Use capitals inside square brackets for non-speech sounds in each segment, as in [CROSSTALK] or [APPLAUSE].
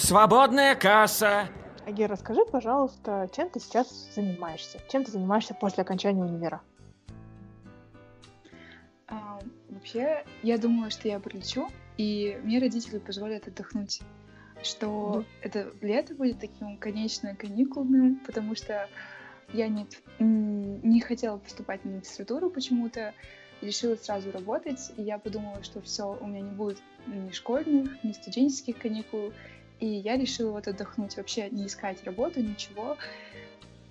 Свободная касса. Агир, расскажи, пожалуйста, чем ты сейчас занимаешься? Чем ты занимаешься после окончания универа? А, вообще, я думала, что я прилечу, и мне родители позволят отдохнуть. Что да. это лето будет таким, конечно, каникулным, потому что я не, не хотела поступать на магистратуру почему-то, решила сразу работать, и я подумала, что все, у меня не будет ни школьных, ни студенческих каникул, и я решила вот отдохнуть, вообще не искать работу, ничего.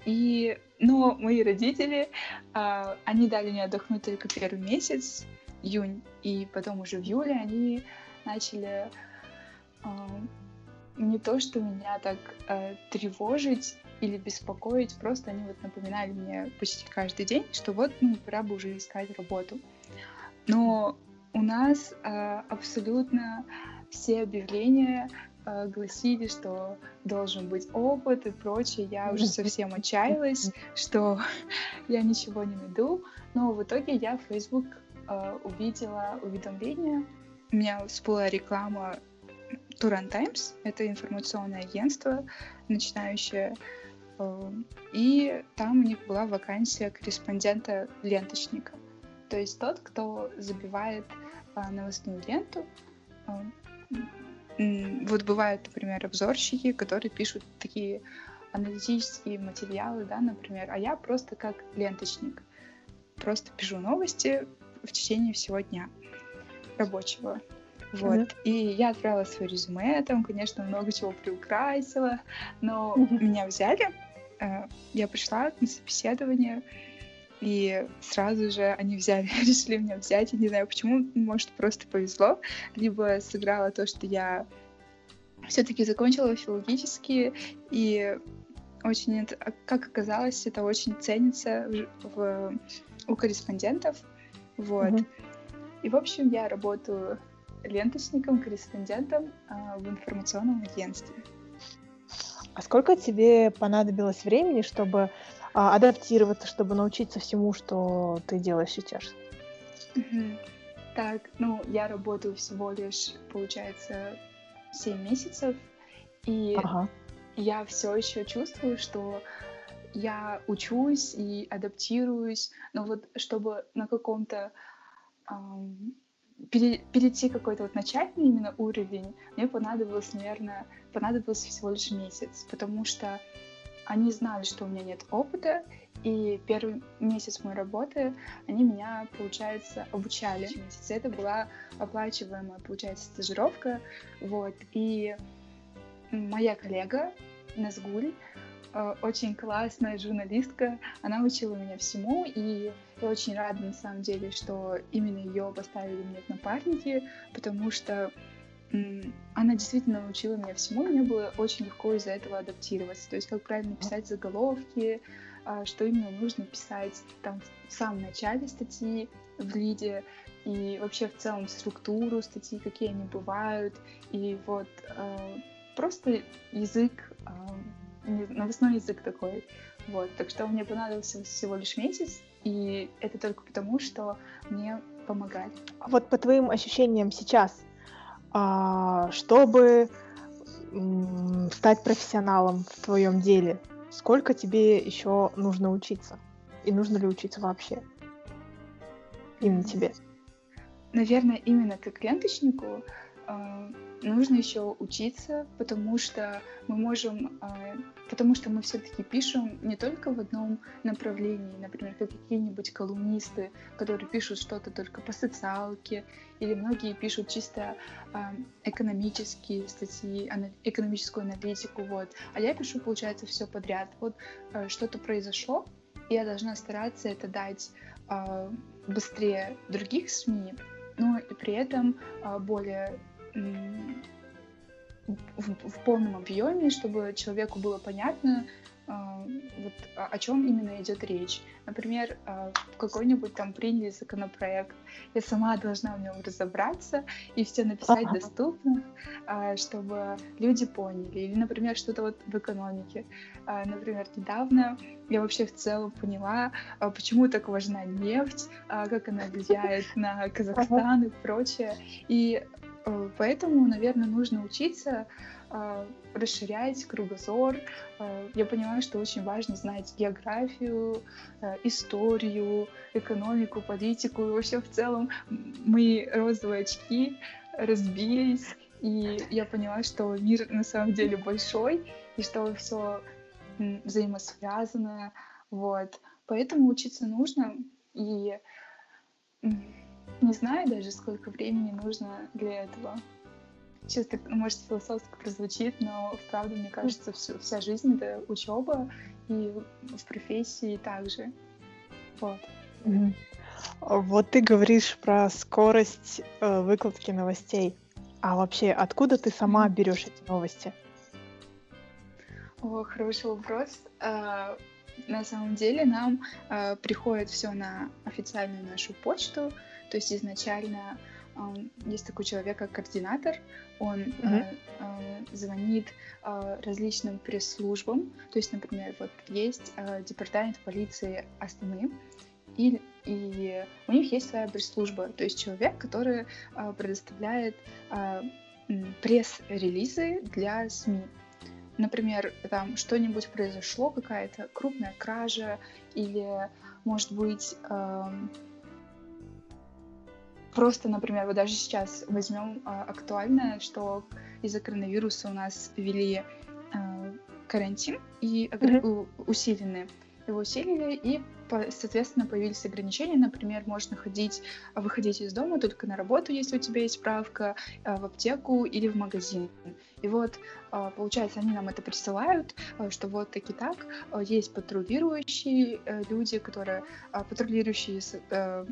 И, но мои родители, а, они дали мне отдохнуть только первый месяц, июнь, и потом уже в июле они начали а, не то, что меня так а, тревожить или беспокоить, просто они вот напоминали мне почти каждый день, что вот, ну, пора бы уже искать работу. Но у нас а, абсолютно все объявления а, гласили, что должен быть опыт и прочее. Я уже совсем отчаялась, что [LAUGHS] я ничего не найду. Но в итоге я в Facebook а, увидела уведомление. У меня всплыла реклама Turan Times. Это информационное агентство, начинающее Эм, и там у них была вакансия корреспондента-ленточника. То есть тот, кто забивает новостную ленту. Вот бывают, например, обзорщики, которые пишут такие аналитические материалы, да, например, а я просто как ленточник. Просто пишу новости в течение всего дня рабочего. Вот. Mm-hmm. И я отправила свое резюме, там, конечно, много чего приукрасила, но mm-hmm. меня взяли, Э, я пришла на собеседование, и сразу же они взяли, [LAUGHS] решили меня взять. Я не знаю почему, может, просто повезло, либо сыграло то, что я все-таки закончила филологические, и очень, а, как оказалось, это очень ценится в, в, у корреспондентов. Вот. Mm-hmm. И, в общем, я работаю ленточником, корреспондентом э, в информационном агентстве. А сколько тебе понадобилось времени, чтобы а, адаптироваться, чтобы научиться всему, что ты делаешь сейчас? Так, ну, я работаю всего лишь, получается, 7 месяцев, и ага. я все еще чувствую, что я учусь и адаптируюсь, но вот чтобы на каком-то эм, перейти какой-то вот начальный именно уровень, мне понадобилось, наверное, понадобился всего лишь месяц, потому что они знали, что у меня нет опыта, и первый месяц моей работы они меня, получается, обучали. Месяц это была оплачиваемая, получается, стажировка, вот, и моя коллега Назгуль, э, очень классная журналистка, она учила меня всему, и я очень рада, на самом деле, что именно ее поставили мне в напарники, потому что она действительно научила меня всему, мне было очень легко из-за этого адаптироваться. То есть, как правильно писать заголовки, а, что именно нужно писать там в самом начале статьи, в лиде, и вообще в целом структуру статьи, какие они бывают, и вот а, просто язык, а, новостной язык такой. Вот, так что мне понадобился всего лишь месяц, и это только потому, что мне помогали. Вот по твоим ощущениям сейчас, чтобы стать профессионалом в твоем деле, сколько тебе еще нужно учиться? И нужно ли учиться вообще? Именно тебе? Наверное, именно как ленточнику а, нужно еще учиться, потому что мы можем, а, потому что мы все-таки пишем не только в одном направлении, например, как какие-нибудь колумнисты, которые пишут что-то только по социалке, или многие пишут чисто а, экономические статьи, экономическую аналитику, вот. А я пишу, получается, все подряд. Вот а, что-то произошло, и я должна стараться это дать быстрее других СМИ, но и при этом более в, в полном объеме, чтобы человеку было понятно, э, вот, о чем именно идет речь. Например, э, какой-нибудь там приняли законопроект, я сама должна в нем разобраться и все написать ага. доступно, э, чтобы люди поняли. Или, например, что-то вот в экономике. Э, например, недавно я вообще в целом поняла, э, почему так важна нефть, э, как она влияет на Казахстан и прочее. И поэтому, наверное, нужно учиться э, расширять кругозор. Э, я понимаю, что очень важно знать географию, историю, экономику, политику. И вообще в целом мои розовые очки разбились, и я поняла, что мир на самом деле большой, и что все взаимосвязано. Вот. Поэтому учиться нужно, и не знаю даже, сколько времени нужно для этого. Сейчас так, может, философски прозвучит, но вправду, мне кажется, все, вся жизнь — это учеба, и в профессии также. Вот. Вот ты говоришь про скорость э, выкладки новостей. А вообще, откуда ты сама берешь эти новости? О, хороший вопрос. А, на самом деле нам а, приходит все на официальную нашу почту, то есть изначально есть такой человек, как координатор, он mm-hmm. э, звонит э, различным пресс-службам, то есть, например, вот есть э, департамент полиции Астаны, и, и у них есть своя пресс-служба, то есть человек, который э, предоставляет э, пресс-релизы для СМИ. Например, там что-нибудь произошло, какая-то крупная кража или, может быть, э, Просто, например, вот даже сейчас возьмем а, актуальное, что из-за коронавируса у нас ввели а, карантин и mm-hmm. усиленный. Его усилили, и, соответственно, появились ограничения. Например, можно ходить, выходить из дома только на работу, если у тебя есть справка, а, в аптеку или в магазин. И вот, а, получается, они нам это присылают, а, что вот таки так. Есть патрулирующие э, люди, которые патрулирующие э,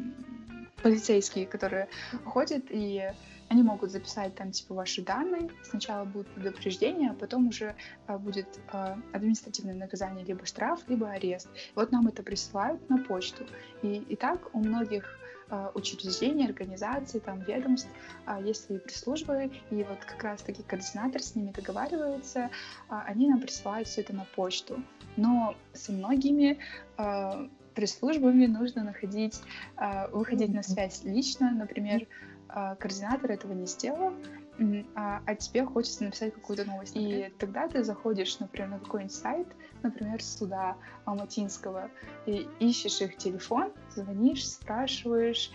полицейские, которые ходят, и они могут записать там типа ваши данные. Сначала будет предупреждение, а потом уже а, будет а, административное наказание, либо штраф, либо арест. Вот нам это присылают на почту. И, и так у многих а, учреждений, организаций, там, ведомств, а, есть свои пресс-службы, и вот как раз-таки координатор с ними договаривается, а, они нам присылают все это на почту. Но со многими а, пресс-службами нужно находить, а, выходить на связь лично. Например, а, координатор этого не сделал, а, а тебе хочется написать какую-то новость. И тогда ты заходишь, например, на какой-нибудь сайт, например, суда Алматинского, и ищешь их телефон, звонишь, спрашиваешь,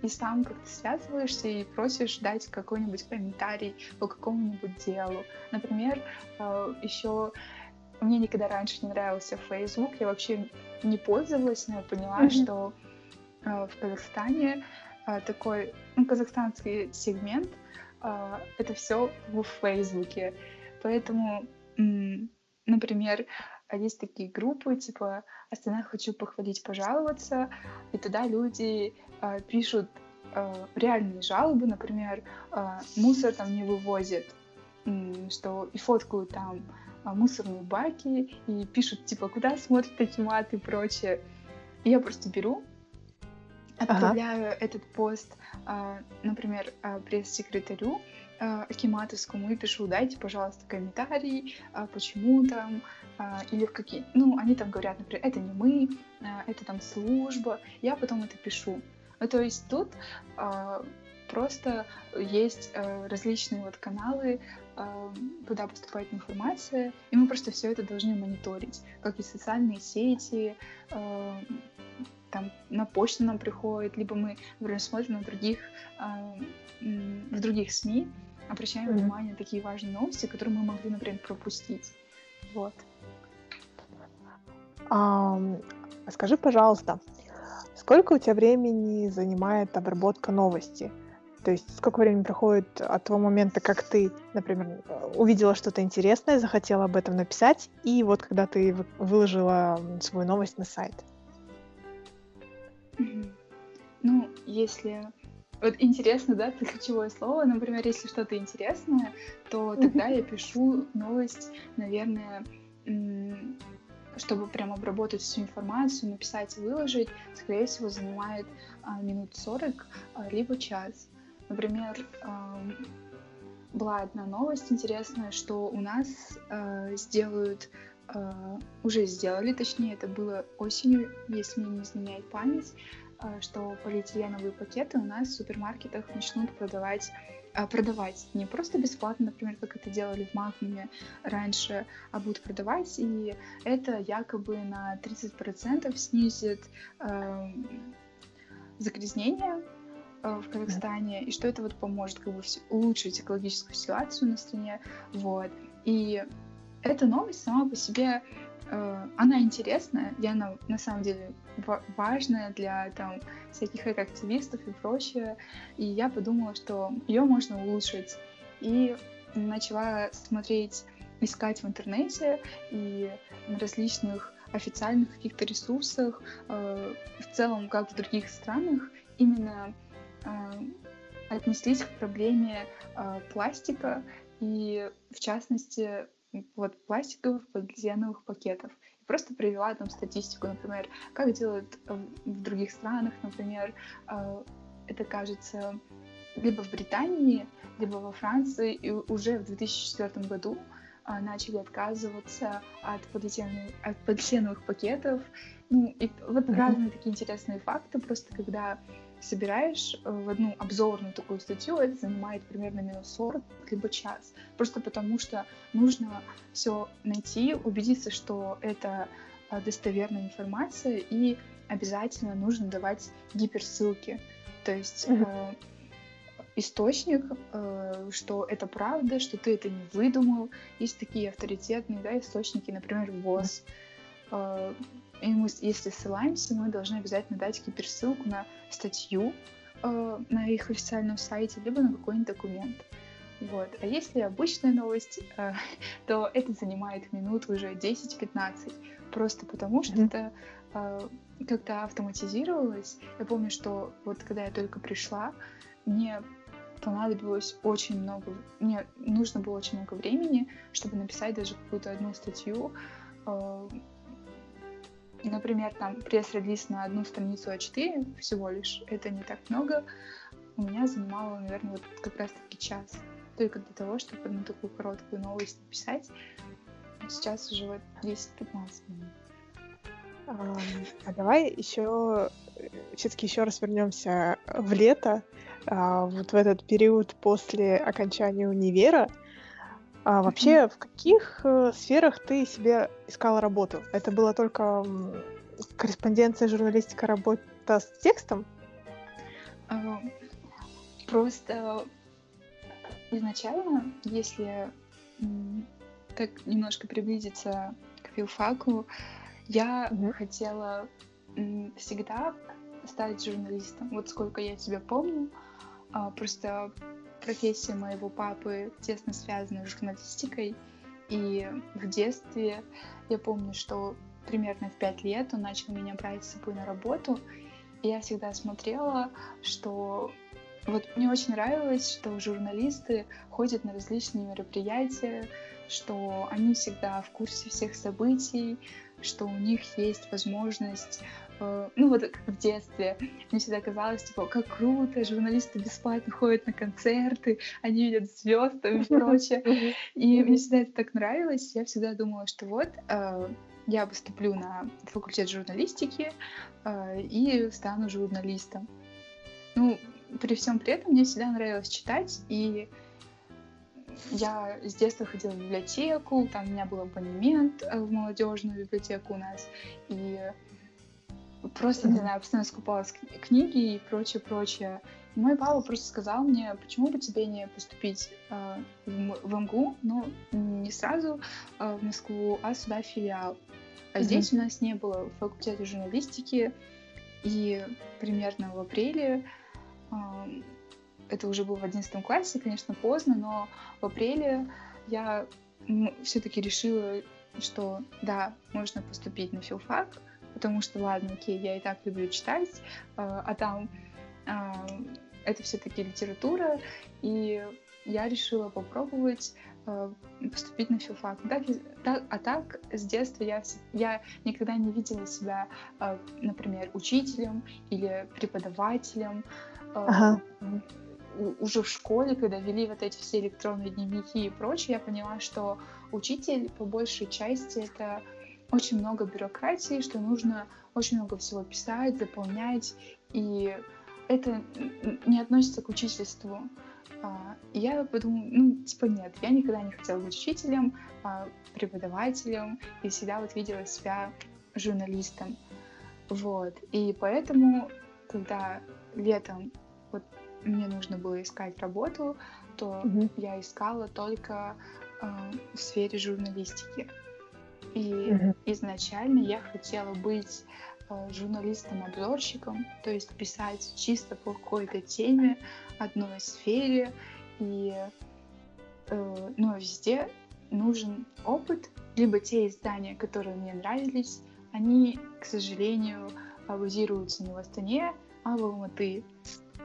и сам как-то связываешься и просишь дать какой-нибудь комментарий по какому-нибудь делу. Например, еще мне никогда раньше не нравился Facebook, я вообще не пользовалась, но я поняла, mm-hmm. что э, в Казахстане э, такой ну, казахстанский сегмент э, это все в Фейсбуке. Поэтому, м- например, есть такие группы, типа «Астана хочу похвалить, пожаловаться», и туда люди э, пишут э, реальные жалобы, например, э, мусор там не вывозят, что и фоткают там мусорные баки и пишут, типа, куда смотрят Акимат и прочее. И я просто беру, отправляю ага. этот пост, а, например, а, пресс-секретарю Акиматовскому и пишу, дайте, пожалуйста, комментарий, почему там, или в какие... Ну, они там говорят, например, это не мы, это там служба. Я потом это пишу. Ну, то есть тут просто есть различные вот каналы, куда поступает информация, и мы просто все это должны мониторить, как и социальные сети, там на почту нам приходит, либо мы, например, смотрим на других, в других СМИ, обращаем mm-hmm. внимание на такие важные новости, которые мы могли, например, пропустить. Вот. А, скажи, пожалуйста, сколько у тебя времени занимает обработка новости? То есть сколько времени проходит от того момента, как ты, например, увидела что-то интересное, захотела об этом написать, и вот когда ты выложила свою новость на сайт? Ну, если... Вот интересно, да, ключевое слово. Например, если что-то интересное, то тогда я пишу новость, наверное, чтобы прям обработать всю информацию, написать и выложить, скорее всего, занимает а, минут 40, а, либо час. Например, была одна новость интересная, что у нас э, сделают, э, уже сделали, точнее, это было осенью, если мне не изменяет память, э, что полиэтиленовые пакеты у нас в супермаркетах начнут продавать продавать не просто бесплатно, например, как это делали в Магнуме раньше, а будут продавать, и это якобы на 30% снизит э, загрязнение в Казахстане, и что это вот поможет как бы улучшить экологическую ситуацию на стране, вот. И эта новость сама по себе Э, она интересная, и она на самом деле важная для там всяких активистов и прочее. И я подумала, что ее можно улучшить. И начала смотреть, искать в интернете и на различных официальных каких-то ресурсах, э, в целом, как в других странах, именно э, отнеслись к проблеме э, пластика и, в частности, вот пластиковых полиэтиленовых пакетов. И просто привела там статистику, например, как делают в других странах, например, э, это кажется либо в Британии, либо во Франции, и уже в 2004 году начали отказываться от полиэтиленовых, от полиэтиленовых пакетов. Ну, и вот mm-hmm. разные такие интересные факты, просто когда собираешь в одну обзорную такую статью, это занимает примерно минут 40 либо час. Просто потому что нужно все найти, убедиться, что это э, достоверная информация, и обязательно нужно давать гиперссылки. То есть э, источник, э, что это правда, что ты это не выдумал. Есть такие авторитетные да, источники, например, ВОЗ. Э, и мы, если ссылаемся, мы должны обязательно дать гиперссылку на статью э, на их официальном сайте, либо на какой-нибудь документ. Вот. А если обычная новость, э, [LAUGHS] то это занимает минут уже 10-15. Просто потому что mm-hmm. это э, как-то автоматизировалось. Я помню, что вот когда я только пришла, мне понадобилось очень много, мне нужно было очень много времени, чтобы написать даже какую-то одну статью. Э, например, там пресс-релиз на одну страницу А4 всего лишь, это не так много, у меня занимало, наверное, вот как раз-таки час. Только для того, чтобы одну такую короткую новость написать. Сейчас уже вот 10-15 минут. А, давай еще все-таки еще раз вернемся в лето, а, вот в этот период после окончания универа. А вообще, mm-hmm. в каких э, сферах ты себе искала работу? Это была только корреспонденция, журналистика, работа с текстом? Uh, просто изначально, если так немножко приблизиться к филфаку, я mm-hmm. хотела всегда стать журналистом. Вот сколько я себя помню, uh, просто профессия моего папы тесно связана с журналистикой. И в детстве я помню, что примерно в пять лет он начал меня брать с собой на работу. И я всегда смотрела, что вот мне очень нравилось, что журналисты ходят на различные мероприятия, что они всегда в курсе всех событий, что у них есть возможность ну вот как в детстве, мне всегда казалось, типа, как круто, журналисты бесплатно ходят на концерты, они видят звезд и прочее. И мне всегда это так нравилось, я всегда думала, что вот, э, я поступлю на факультет журналистики э, и стану журналистом. Ну, при всем при этом мне всегда нравилось читать, и я с детства ходила в библиотеку, там у меня был абонемент в молодежную библиотеку у нас, и Просто, не знаю, постоянно скупалась книги и прочее, прочее. И мой папа просто сказал мне, почему бы тебе не поступить э, в, МГУ, но не сразу э, в Москву, а сюда в филиал. А mm-hmm. здесь у нас не было факультета журналистики, и примерно в апреле, э, это уже было в одиннадцатом классе, конечно, поздно, но в апреле я все-таки решила, что да, можно поступить на филфак, потому что, ладно, окей, я и так люблю читать, а, а там а, это все-таки литература, и я решила попробовать а, поступить на филфак. Да, а так с детства я, я никогда не видела себя, например, учителем или преподавателем. Ага. Уже в школе, когда вели вот эти все электронные дневники и прочее, я поняла, что учитель по большей части это очень много бюрократии, что нужно очень много всего писать, заполнять, И это не относится к учительству. А, я подумала, ну, типа, нет, я никогда не хотела быть учителем, а, преподавателем, и всегда вот видела себя журналистом. Вот. И поэтому, когда летом вот мне нужно было искать работу, то mm-hmm. я искала только э, в сфере журналистики. И mm-hmm. изначально я хотела быть э, журналистом-обзорщиком, то есть писать чисто по какой-то теме, одной сфере. И э, ну, везде нужен опыт, либо те издания, которые мне нравились, они, к сожалению, базируются не в Астане, а в Алматы.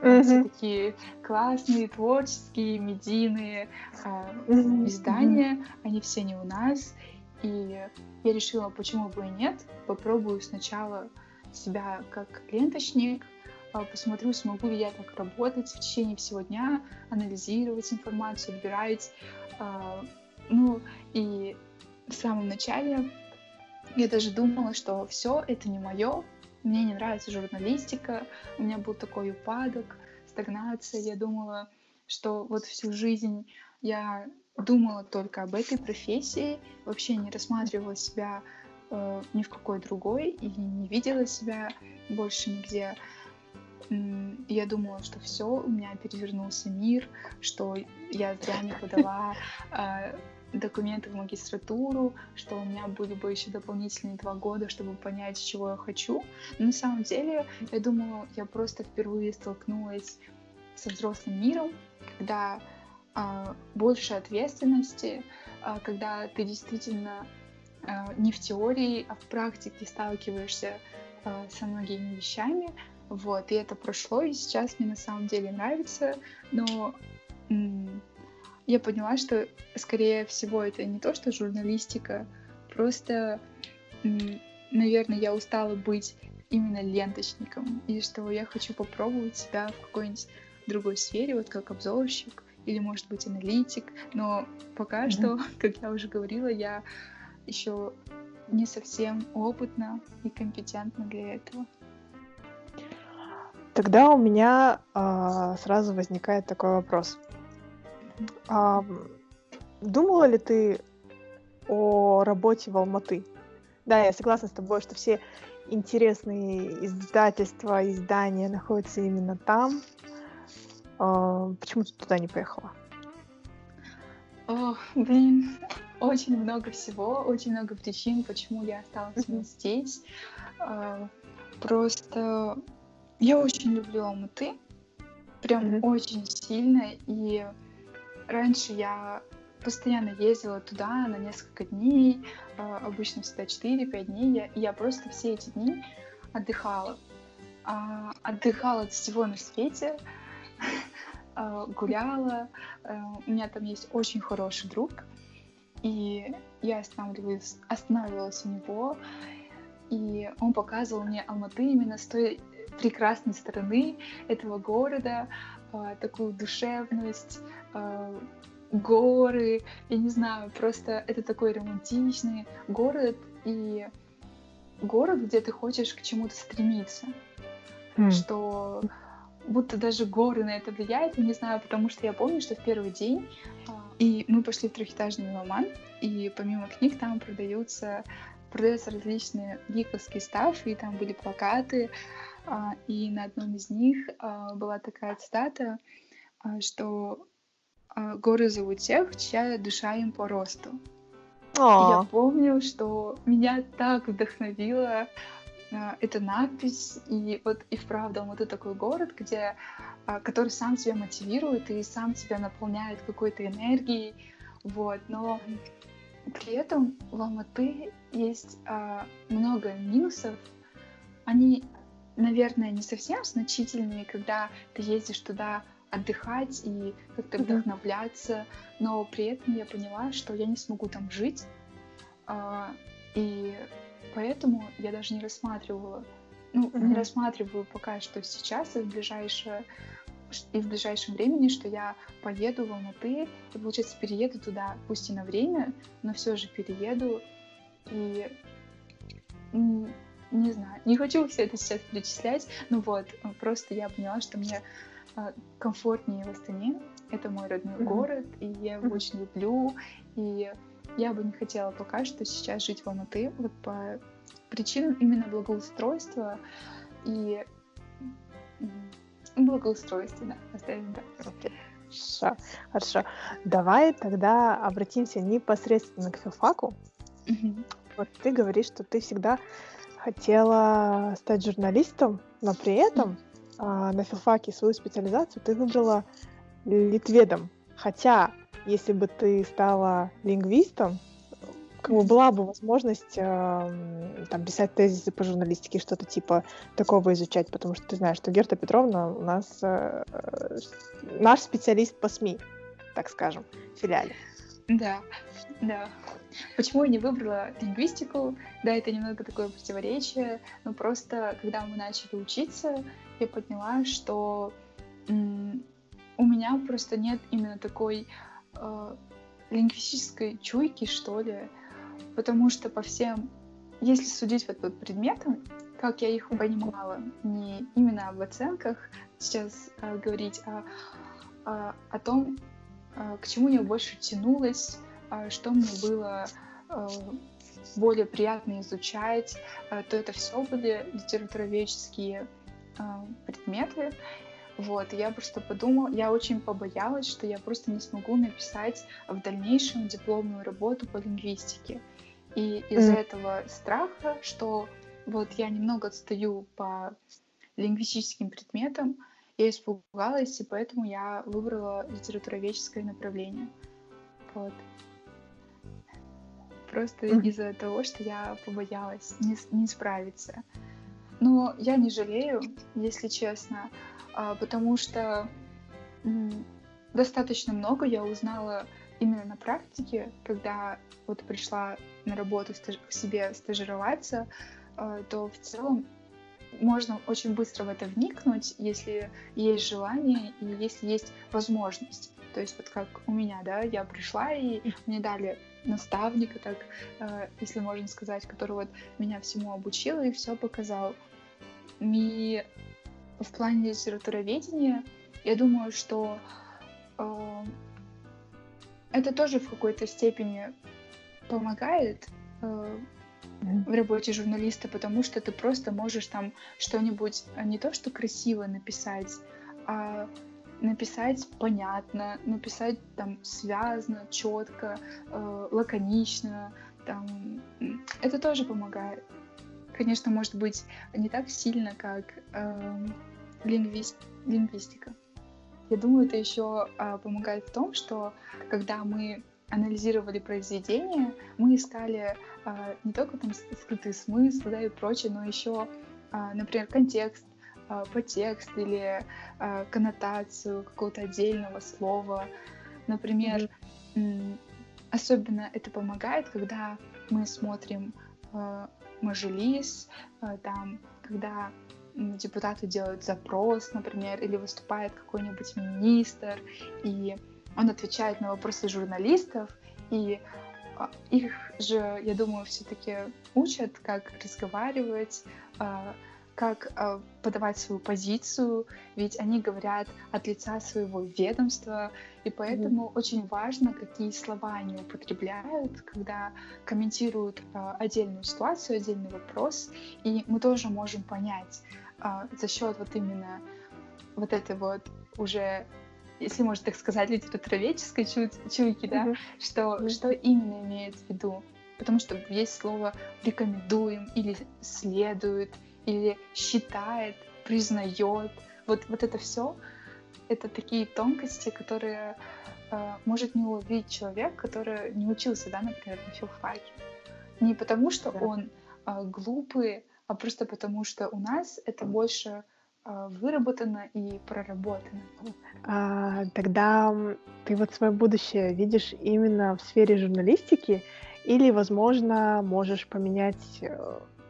Mm-hmm. Все такие классные, творческие, медийные э, mm-hmm. издания, они все не у нас. И я решила, почему бы и нет, попробую сначала себя как ленточник, а, посмотрю, смогу ли я так работать в течение всего дня, анализировать информацию, отбирать. Э, ну, и в самом начале я даже думала, что все это не мое, мне не нравится журналистика, у меня был такой упадок, стагнация. Я думала, что вот всю жизнь я думала только об этой профессии, вообще не рассматривала себя э, ни в какой другой и не видела себя больше нигде. Я думала, что все, у меня перевернулся мир, что я зря не подала э, документы в магистратуру, что у меня были бы еще дополнительные два года, чтобы понять, чего я хочу. Но на самом деле, я думала, я просто впервые столкнулась со взрослым миром, когда больше ответственности, э, когда ты действительно э, не в теории, а в практике сталкиваешься со многими вещами. Вот, и это прошло, и сейчас мне на самом деле нравится, но я поняла, что, скорее всего, это не то, что журналистика, просто, наверное, я устала быть именно ленточником, и что я хочу попробовать себя в какой-нибудь другой сфере, вот как обзорщик или, может быть, аналитик, но пока mm-hmm. что, [LAUGHS] как я уже говорила, я еще не совсем опытна и компетентна для этого. Тогда у меня э, сразу возникает такой вопрос. А, думала ли ты о работе в Алматы? Да, я согласна с тобой, что все интересные издательства, издания находятся именно там. А, почему ты туда не поехала? О, блин, очень много всего, очень много причин, почему я осталась mm-hmm. здесь. А, просто я очень люблю Алматы, прям mm-hmm. очень сильно, и Раньше я постоянно ездила туда на несколько дней, а, обычно всегда 4-5 дней, я, я просто все эти дни отдыхала. Отдыхала от всего на свете, [LAUGHS] гуляла. У меня там есть очень хороший друг, и я останавливалась, останавливалась у него, и он показывал мне Алматы именно с той прекрасной стороны этого города, такую душевность, э, горы, я не знаю, просто это такой романтичный город и город, где ты хочешь к чему-то стремиться, mm. что будто даже горы на это влияют, не знаю, потому что я помню, что в первый день и мы пошли в трехэтажный меломан, и помимо книг там продаются продаются различные гиковские ставки, и там были плакаты, а, и на одном из них а, была такая цитата, что а, горы зовут тех, чья душа им по росту. Я помню, что меня так вдохновила а, эта надпись, и вот и вправду вот это такой город, где, а, который сам тебя мотивирует и сам тебя наполняет какой-то энергией, вот, но при этом в Алматы есть а, много минусов, они, наверное, не совсем значительные, когда ты ездишь туда отдыхать и как-то вдохновляться, но при этом я поняла, что я не смогу там жить, а, и поэтому я даже не рассматривала, ну, mm-hmm. не рассматриваю пока что сейчас и в ближайшее и в ближайшем времени, что я поеду в Алматы, и, получается, перееду туда, пусть и на время, но все же перееду. И не знаю, не хочу все это сейчас перечислять, ну вот, просто я поняла, что мне а, комфортнее в Астане, это мой родной mm-hmm. город, и я его mm-hmm. очень люблю, и я бы не хотела пока что сейчас жить в Алматы, вот по причинам именно благоустройства и благоустройства, да, оставим так. Okay. Хорошо, хорошо. Давай тогда обратимся непосредственно к филфаку. Mm-hmm. Вот ты говоришь, что ты всегда хотела стать журналистом, но при этом mm-hmm. а, на филфаке свою специализацию ты выбрала литведом. Хотя, если бы ты стала лингвистом, как бы была бы возможность э, там писать тезисы по журналистике, что-то типа такого изучать, потому что ты знаешь, что Герта Петровна у нас э, наш специалист по СМИ, так скажем, в филиале. Да, да. Почему я не выбрала лингвистику? Да, это немного такое противоречие, но просто когда мы начали учиться, я поняла, что у меня просто нет именно такой э, лингвистической чуйки, что ли, потому что по всем, если судить вот по предметам, как я их понимала, не именно об оценках сейчас э, говорить, а, а о том, э, к чему я больше тянулась, э, что мне было э, более приятно изучать, э, то это все были литературоведческие э, предметы. Вот, я просто подумала, я очень побоялась, что я просто не смогу написать в дальнейшем дипломную работу по лингвистике. И из-за mm. этого страха, что вот я немного отстаю по лингвистическим предметам, я испугалась, и поэтому я выбрала литературоведческое направление. Вот. Просто mm. из-за того, что я побоялась не, не справиться. Но я не жалею, если честно. А, потому что достаточно много я узнала именно на практике, когда вот пришла на работу к себе стажироваться, а, то в целом можно очень быстро в это вникнуть, если есть желание и если есть возможность. То есть вот как у меня, да, я пришла и мне дали наставника, так, а, если можно сказать, который вот меня всему обучил и все показал. И в плане литературоведения, я думаю, что э, это тоже в какой-то степени помогает э, в работе журналиста, потому что ты просто можешь там что-нибудь а, не то что красиво написать, а написать понятно, написать там связно, четко, э, лаконично, там. Это тоже помогает. Конечно, может быть не так сильно, как э, лингвист, лингвистика. Я думаю, это еще а, помогает в том, что когда мы анализировали произведение, мы искали а, не только там скрытый смысл да, и прочее, но еще, а, например, контекст, а, подтекст или а, коннотацию какого-то отдельного слова. Например, mm-hmm. особенно это помогает, когда мы смотрим Мажилис, а, там, когда депутаты делают запрос, например, или выступает какой-нибудь министр, и он отвечает на вопросы журналистов, и а, их же, я думаю, все-таки учат, как разговаривать, а, как э, подавать свою позицию, ведь они говорят от лица своего ведомства, и поэтому mm очень важно, какие слова они употребляют, когда комментируют э, отдельную ситуацию, отдельный вопрос, и мы тоже можем понять э, за счет вот именно вот этой вот уже если можно так сказать, литературоведческой чу- чуйки, да, mm-hmm. что, mm-hmm. что именно имеет в виду. Потому что есть слово «рекомендуем» или «следует», или считает, признает. Вот, вот это все, это такие тонкости, которые э, может не уловить человек, который не учился, да, например, на филфаке. Не потому, что да. он э, глупый, а просто потому, что у нас это больше э, выработано и проработано. А, тогда ты вот свое будущее видишь именно в сфере журналистики или, возможно, можешь поменять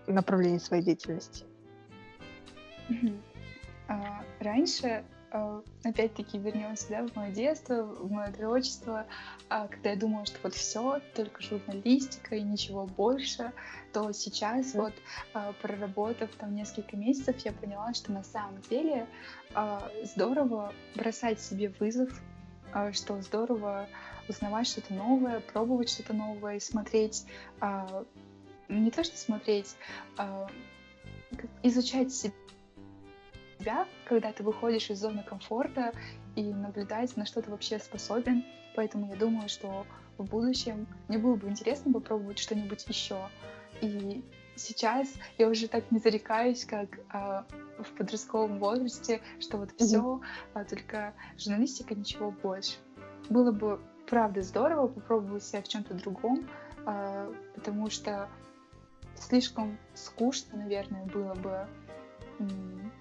направление своей деятельности? А, раньше э, опять-таки вернемся да, в мое детство, в мое отрочество, а, когда я думала, что вот все, только журналистика и ничего больше, то сейчас вот а, проработав там несколько месяцев, я поняла, что на самом деле а, здорово бросать себе вызов, что здорово узнавать что-то новое, пробовать что-то новое, смотреть, не то что смотреть, изучать себя когда ты выходишь из зоны комфорта и наблюдать, на что ты вообще способен. Поэтому я думаю, что в будущем мне было бы интересно попробовать что-нибудь еще. И сейчас я уже так не зарекаюсь, как а, в подростковом возрасте, что вот все, mm-hmm. а, только журналистика, ничего больше. Было бы правда здорово попробовать себя в чем-то другом, а, потому что слишком скучно, наверное, было бы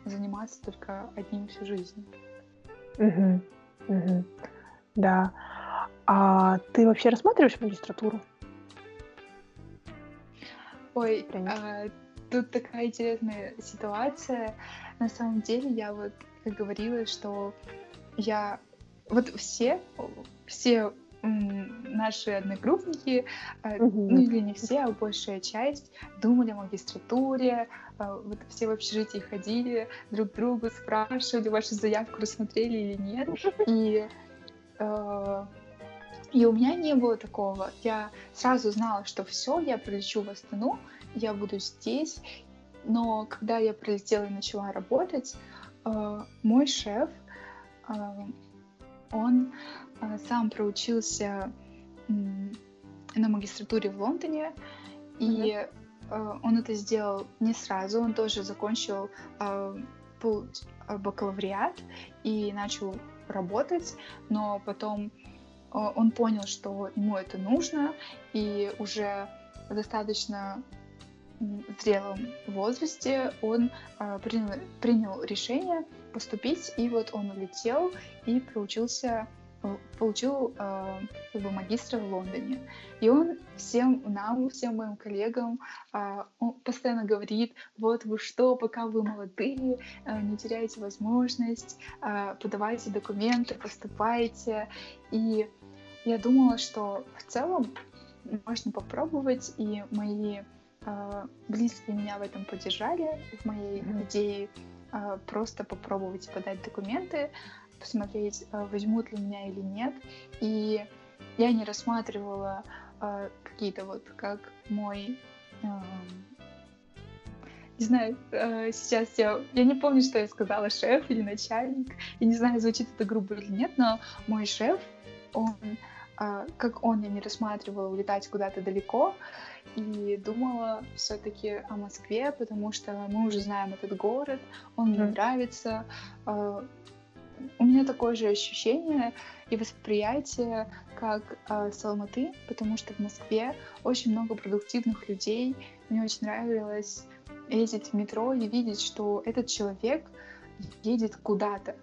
заниматься только одним всю жизнь. Угу. Угу. Да. А ты вообще рассматриваешь магистратуру? Ой, а, тут такая интересная ситуация. На самом деле, я вот говорила, что я вот все, все наши одногруппники, угу. ну или не все, а большая часть, думали о магистратуре, а, вот все в общежитии ходили, друг другу спрашивали, вашу заявку рассмотрели или нет. И, э, и у меня не было такого. Я сразу знала, что все, я прилечу в Астану, я буду здесь. Но когда я прилетела и начала работать, э, мой шеф, э, он э, сам проучился э, на магистратуре в Лондоне, и mm-hmm Э, он это сделал не сразу, он тоже закончил э, э, бакалавриат и начал работать, но потом он понял, что ему это нужно, и уже в достаточно зрелом возрасте он принял, принял решение поступить, и вот он улетел и проучился получил э, как бы магистра в Лондоне. И он всем нам, всем моим коллегам э, он постоянно говорит, вот вы что, пока вы молодые, э, не теряйте возможность, э, подавайте документы, поступайте. И я думала, что в целом можно попробовать, и мои э, близкие меня в этом поддержали, в моей идее э, просто попробовать подать документы посмотреть, э, возьмут ли меня или нет. И я не рассматривала э, какие-то вот как мой э, не знаю, э, сейчас я, я не помню, что я сказала, шеф или начальник, я не знаю, звучит это грубо или нет, но мой шеф, он, э, как он, я не рассматривала улетать куда-то далеко, и думала все-таки о Москве, потому что мы уже знаем этот город, он мне mm. нравится, у меня такое же ощущение и восприятие, как э, с Алматы, потому что в Москве очень много продуктивных людей. Мне очень нравилось ездить в метро и видеть, что этот человек едет куда-то,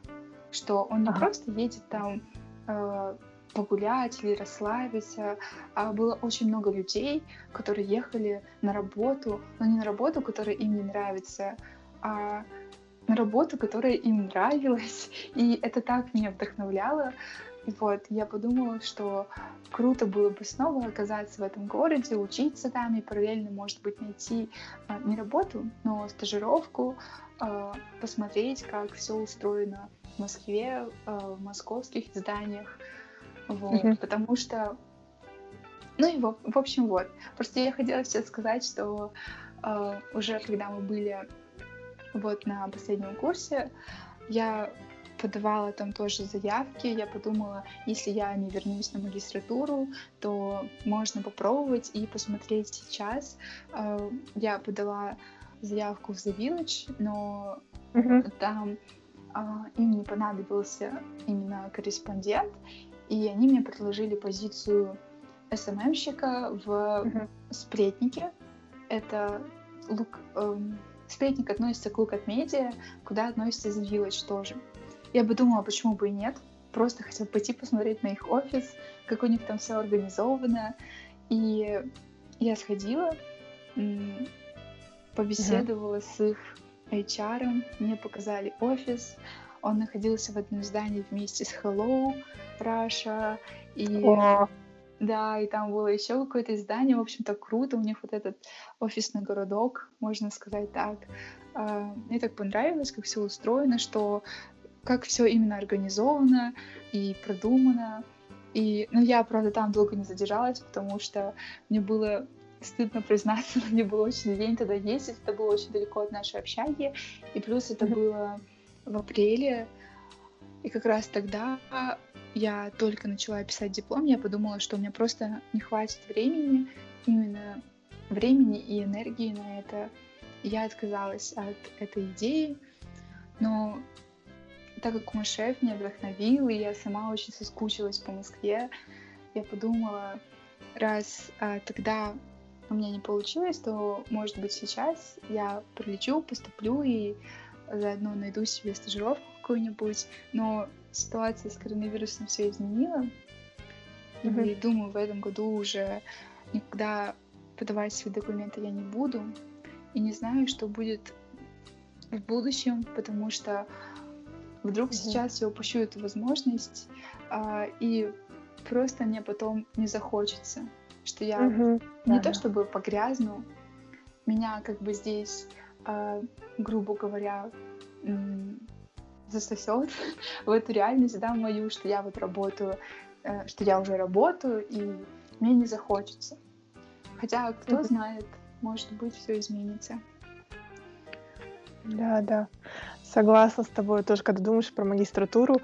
что он не ага. просто едет там э, погулять или расслабиться, а было очень много людей, которые ехали на работу, но не на работу, которая им не нравится, а на работу, которая им нравилась, [LAUGHS] и это так меня вдохновляло. И вот я подумала, что круто было бы снова оказаться в этом городе, учиться там и параллельно, может быть, найти а, не работу, но стажировку, а, посмотреть, как все устроено в Москве, а, в московских зданиях. Вот, mm-hmm. потому что ну и в, в общем вот. Просто я хотела сейчас сказать, что уже когда мы были вот на последнем курсе я подавала там тоже заявки. Я подумала, если я не вернусь на магистратуру, то можно попробовать и посмотреть сейчас. Э, я подала заявку в The Village, но mm-hmm. там а, им не понадобился именно корреспондент, и они мне предложили позицию СММщика в mm-hmm. сплетнике. Это лук, эм, Сплетник относится к at Media, куда относится The Village тоже. Я бы думала, почему бы и нет. Просто хотела пойти посмотреть на их офис, как у них там все организовано. И я сходила, побеседовала mm-hmm. с их HR, мне показали офис, Он находился в одном здании вместе с Hello Russia. И, О, да, и там было еще какое-то издание, в общем-то, круто. У них вот этот офисный городок, можно сказать так. А, Мне так понравилось, как все устроено, что как все именно организовано и продумано. И, ну, я, правда, там долго не задержалась, потому что мне было стыдно признаться, [LAUGHS] но мне было очень лень тогда ездить, это было очень далеко от нашей общаги, и плюс это было в апреле, и как раз тогда я только начала писать диплом, я подумала, что у меня просто не хватит времени, именно времени и энергии на это. Я отказалась от этой идеи, но так как мой шеф меня вдохновил, и я сама очень соскучилась по Москве, я подумала, раз а, тогда у меня не получилось, то, может быть, сейчас я прилечу, поступлю и заодно найду себе стажировку какую-нибудь. Но ситуация с коронавирусом все изменила. Мгм. И думаю, в этом году уже никогда подавать свои документы я не буду. И не знаю, что будет в будущем, потому что вдруг Мгм. сейчас я упущу эту возможность, а, и просто мне потом не захочется, что я мгм, не да, то чтобы погрязну, меня как бы здесь, а, грубо говоря, м, засосет [LAUGHS] в эту реальность, да, мою, что я вот работаю, э, что я уже работаю, и мне не захочется. Хотя, кто Мгм. знает, может быть, все изменится. Да, да. Согласна с тобой. Тоже, когда думаешь про магистратуру,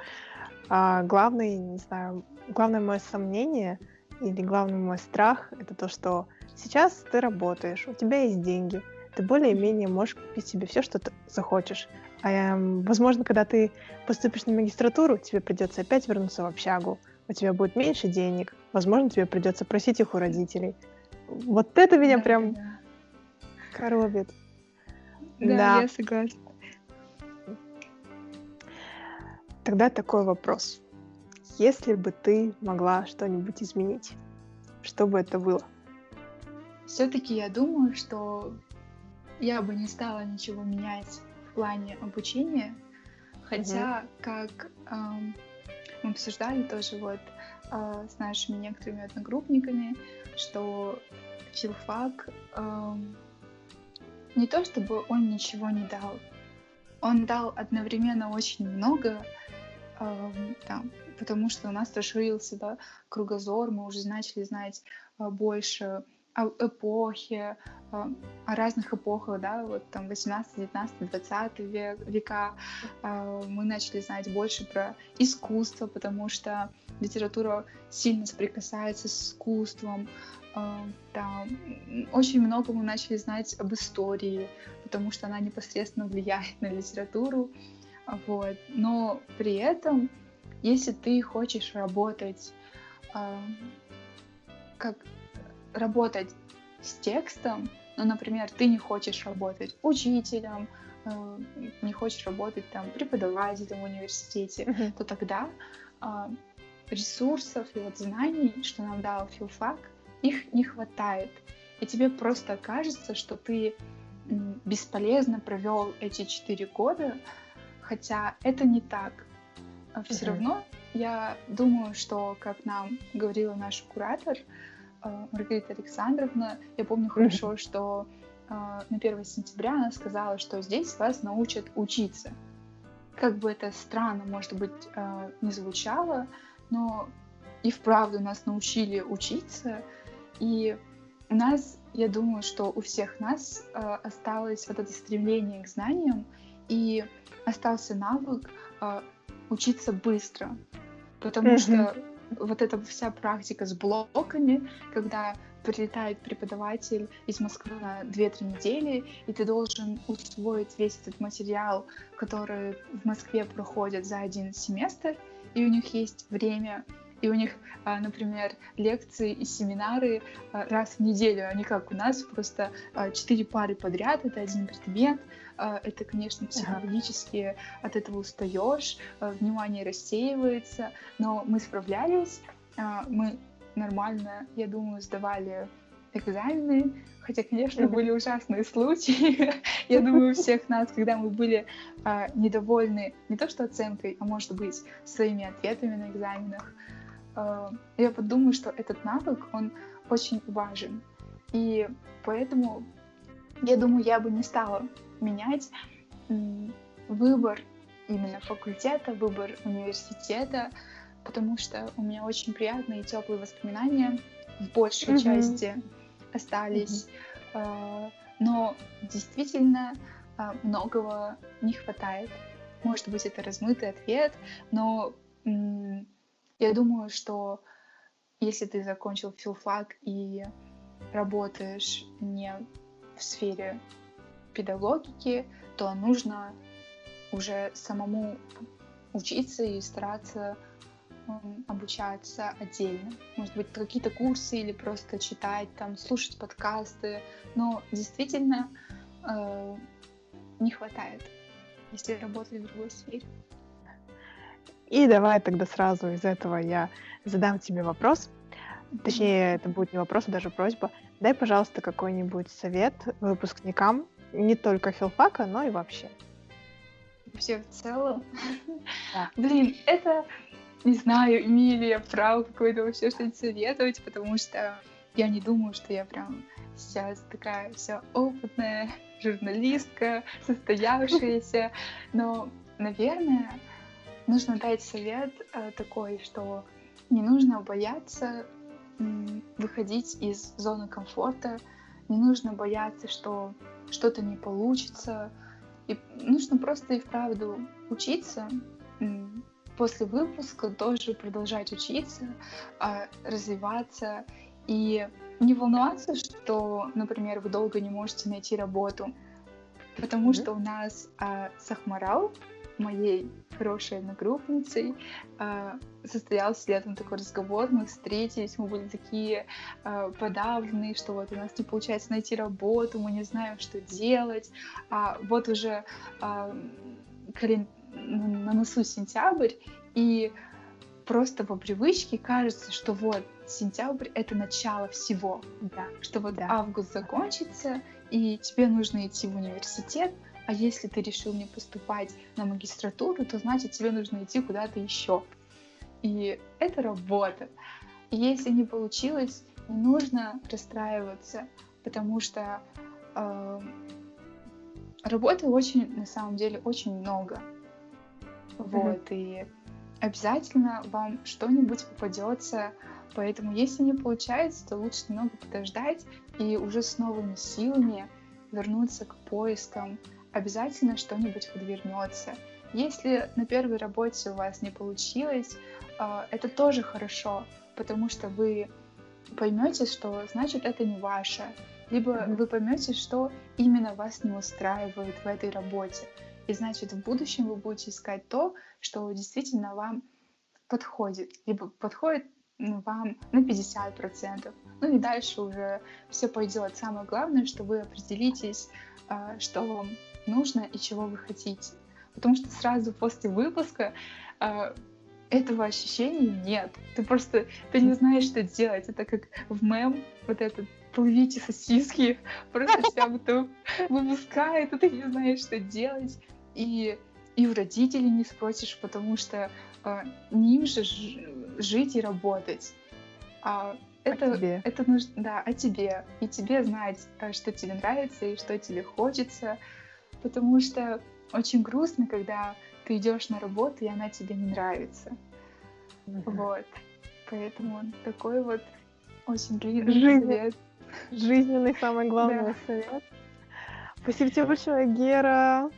а, главный, не знаю, главное мое сомнение или главный мой страх это то, что сейчас ты работаешь, у тебя есть деньги, ты более-менее можешь купить себе все, что ты захочешь. А, эм, возможно, когда ты поступишь на магистратуру, тебе придется опять вернуться в общагу, у тебя будет меньше денег, возможно, тебе придется просить их у родителей. Вот это меня Да, прям да, коробит. да. Да, Да. я согласна. Тогда такой вопрос. Если бы ты могла что-нибудь изменить, что бы это было? Все-таки я думаю, что я бы не стала ничего менять в плане обучения, хотя, как эм, мы обсуждали тоже вот э, с нашими некоторыми одногруппниками, что филфак эм, не то чтобы он ничего не дал, он дал одновременно очень много, эм, там, потому что у нас расширился да, кругозор, мы уже начали знать э, больше о эпохе, э, о разных эпохах, да, вот там 18, 19, 20 век, века. Э, Мы начали знать больше про искусство, потому что литература сильно соприкасается с искусством. Э, Там очень много мы начали знать об истории, потому что она непосредственно влияет на литературу. А, Вот. Но при этом, если ты хочешь работать а, как работать с текстом, ну, например, ты не хочешь работать учителем, э, не хочешь работать там преподавателем в университете, то тогда а, ресурсов и вот знаний, что нам дал филфак, их не хватает. И тебе просто кажется, что ты бесполезно провел эти четыре года, хотя это не так. Все Мгм. равно я думаю, что, как нам говорила наш куратор э, Маргарита Александровна, я помню хорошо, что э, на 1 сентября она сказала, что здесь вас научат учиться. Как бы это странно, может быть, э, не звучало, но и вправду нас научили учиться, и у нас, я думаю, что у всех нас э, осталось вот это стремление к знаниям, и остался навык э, учиться быстро, потому что вот эта вся практика с блоками, когда прилетает преподаватель из Москвы на 2-3 недели, и ты должен усвоить весь этот материал, который в Москве проходит за один семестр, и у них есть время, и у них, а, например, лекции и семинары а, раз в неделю, они как у нас, просто а, четыре пары подряд, это один предмет, это, конечно, психологически от этого устаешь, внимание рассеивается, но мы справлялись, мы нормально, я думаю, сдавали экзамены, хотя, конечно, были ужасные случаи. [LAUGHS] Я думаю, у всех нас, когда мы были а, недовольны не то что оценкой, а может быть своими ответами на экзаменах, а, я подумаю, что этот навык, он очень важен. И поэтому, я думаю, я бы не стала менять выбор именно факультета, выбор университета, потому что у меня очень приятные и теплые воспоминания в большей mm-hmm. части остались. Mm-hmm. Но действительно а, многого не хватает. Может быть, это размытый ответ, но я думаю, что если ты закончил филфак и работаешь не в сфере педагогики, то нужно уже самому учиться и стараться обучаться отдельно. Может быть, какие-то курсы или просто читать, там, слушать подкасты. Но действительно э, не хватает, если работать в другой сфере. И давай тогда сразу из этого я задам тебе вопрос. Точнее, это будет не вопрос, а даже просьба. Дай, пожалуйста, какой-нибудь совет выпускникам не только филфака, но и вообще. Вообще в целом? Да. [LAUGHS] Блин, это, не знаю, имею ли я право какое-то вообще что-нибудь советовать, потому что я не думаю, что я прям сейчас такая вся опытная журналистка, [LAUGHS] состоявшаяся, но, наверное, нужно дать совет э, такой, что не нужно бояться выходить из зоны комфорта, не нужно бояться, что что-то не получится. И нужно просто и вправду учиться, после выпуска тоже продолжать учиться, а, развиваться и не волноваться, что, например, вы долго не можете найти работу, потому mm-hmm. что у нас а, Сахмарал моей хорошей одногруппницей. А, состоялся летом такой разговор, мы встретились, мы были такие а, подавленные, что вот у нас не получается найти работу, мы не знаем, что делать. А вот уже а, на носу сентябрь, и просто по привычке кажется, что вот сентябрь — это начало всего, да. что вот да. август закончится, и тебе нужно идти в университет, а если ты решил не поступать на магистратуру, то значит тебе нужно идти куда-то еще. И это работа. И если не получилось, не нужно расстраиваться, потому что э, работы очень, на самом деле, очень много. Mm-hmm. Вот, и обязательно вам что-нибудь попадется. Поэтому, если не получается, то лучше немного подождать и уже с новыми силами вернуться к поискам обязательно что-нибудь подвернется. Если на первой работе у вас не получилось, а, это тоже хорошо, потому что вы поймете, что значит это не ваше, либо mm-hmm. вы поймете, что именно вас не устраивает в этой работе. И значит, в будущем вы будете искать то, что действительно вам подходит, либо подходит вам на 50%. Ну и дальше уже все пойдет. Самое главное, что вы определитесь, а, что нужно и чего вы хотите. Потому что сразу после выпуска э, этого ощущения нет. Ты просто ты не знаешь, что делать. Это как в мем вот этот плывите сосиски, просто вся [LAUGHS] вот выпускает, и ты не знаешь, что делать. И, и у родителей не спросишь, потому что э, не им же жить и работать. А это, тебе. это нужно, да, о тебе. И тебе знать, что тебе нравится и что тебе хочется потому что очень грустно, когда ты идешь на работу, и она тебе не нравится. Mm-hmm. Вот. Поэтому такой вот очень длинный Жизнь... совет. Жизненный самый главный да. совет. Спасибо тебе большое, Гера.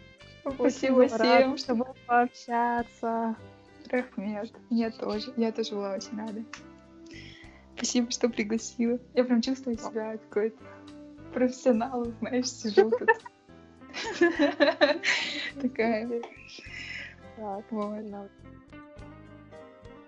Спасибо всем, чтобы пообщаться. Рахмет. Я тоже. Я тоже была очень рада. Спасибо, что пригласила. Я прям чувствую себя какой-то профессионалом, знаешь, сижу тут. [LAUGHS] Такая. Так, вот.